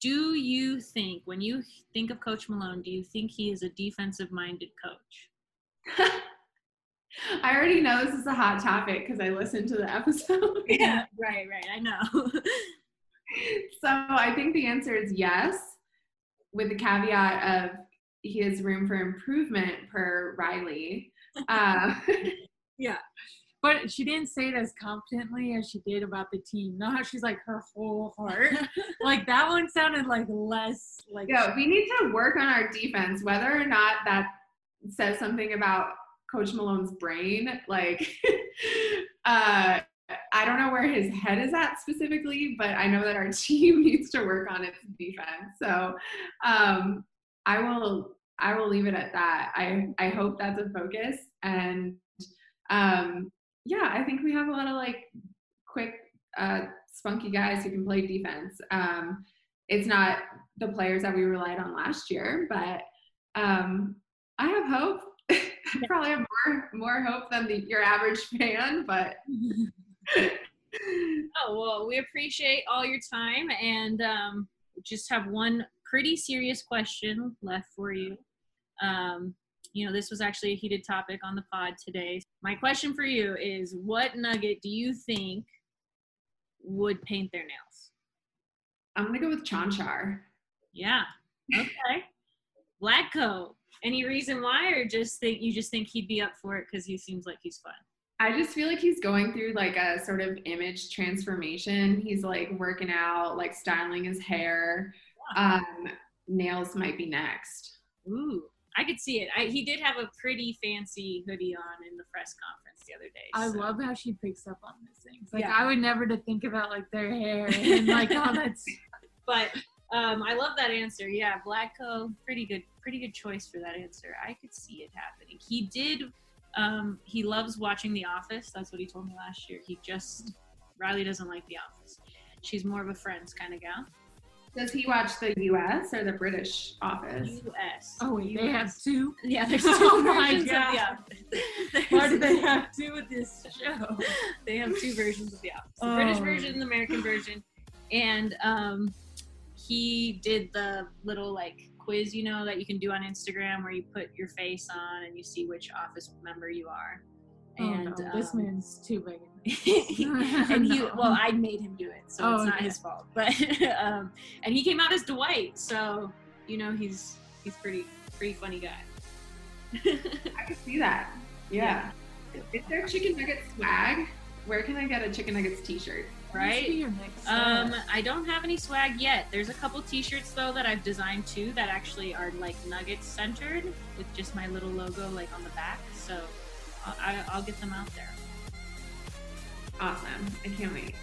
do you think when you think of Coach Malone, do you think he is a defensive minded coach? [laughs] I already know this is a hot topic because I listened to the episode. [laughs] yeah, right, right. I know. [laughs] so I think the answer is yes, with the caveat of he has room for improvement per Reilly. [laughs] Uh, yeah. But she didn't say it as confidently as she did about the team. Not how she's like her whole heart. like that one sounded like less like. Yeah, we need to work on our defense, whether or not that says something about Coach Malone's brain. Like, [laughs] uh, I don't know where his head is at specifically, but I know that our [laughs] team needs to work on its defense. So um, I will I will leave it at that. I I hope that's a focus, and um, yeah, I think we have a lot of like quick, uh, spunky guys who can play defense. Um, it's not the players that we relied on last year, but um, I have hope probably have more more hope than the, your average fan, but. [laughs] oh well, we appreciate all your time, and um, just have one pretty serious question left for you. Um, you know, this was actually a heated topic on the pod today. My question for you is: What nugget do you think would paint their nails? I'm gonna go with Cancar. Yeah. Okay. Vlatko. Any reason why, or just think you just think he'd be up for it because he seems like he's fun? I just feel like he's going through like a sort of image transformation. He's like working out, like styling his hair. Um, nails might be next. Ooh, I could see it. I, he did have a pretty fancy hoodie on in the press conference the other day. I love how she picks up on these things. Like yeah. I would never to think about like their hair and like all that. [laughs] But um, I love that answer. Yeah, Vlatko, pretty good, pretty good choice for that answer. I could see it happening. He did. Um, he loves watching The Office. That's what he told me last year. He just Reilly doesn't like The Office. She's more of a Friends kind of gal. Does he watch the U.S. or the British Office? U.S. Oh wait, US. they have two. Yeah, [laughs] there's two oh versions of The Office. Why do they have two with this show? they have two versions of The Office: the oh. British version, and the American version, and um, he did the little like quiz, you know, that you can do on Instagram where you put your face on and you see which office member you are. And oh, no, this um, man's too big. [laughs] and he [laughs] No. well i made him do it so Oh, it's not okay. his fault [laughs] but um and he came out as dwight so you know he's he's pretty pretty funny guy I can see that. Yeah. Is there chicken nugget swag? Where can I get a chicken nuggets t-shirt? Right see your next um i don't have any swag yet there's a couple t-shirts though that i've designed too that actually are like nuggets centered with just my little logo like on the back so i'll, I- I'll get them out there Awesome. I can't wait.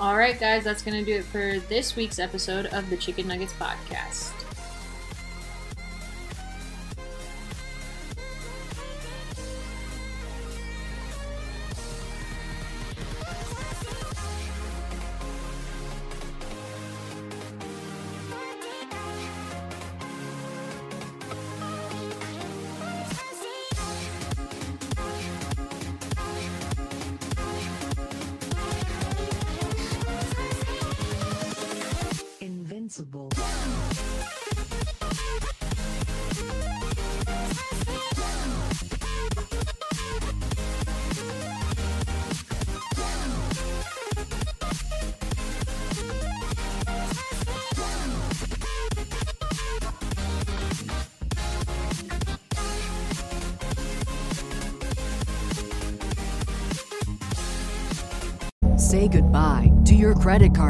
all right guys that's gonna do it for this week's episode of the chicken nuggets podcast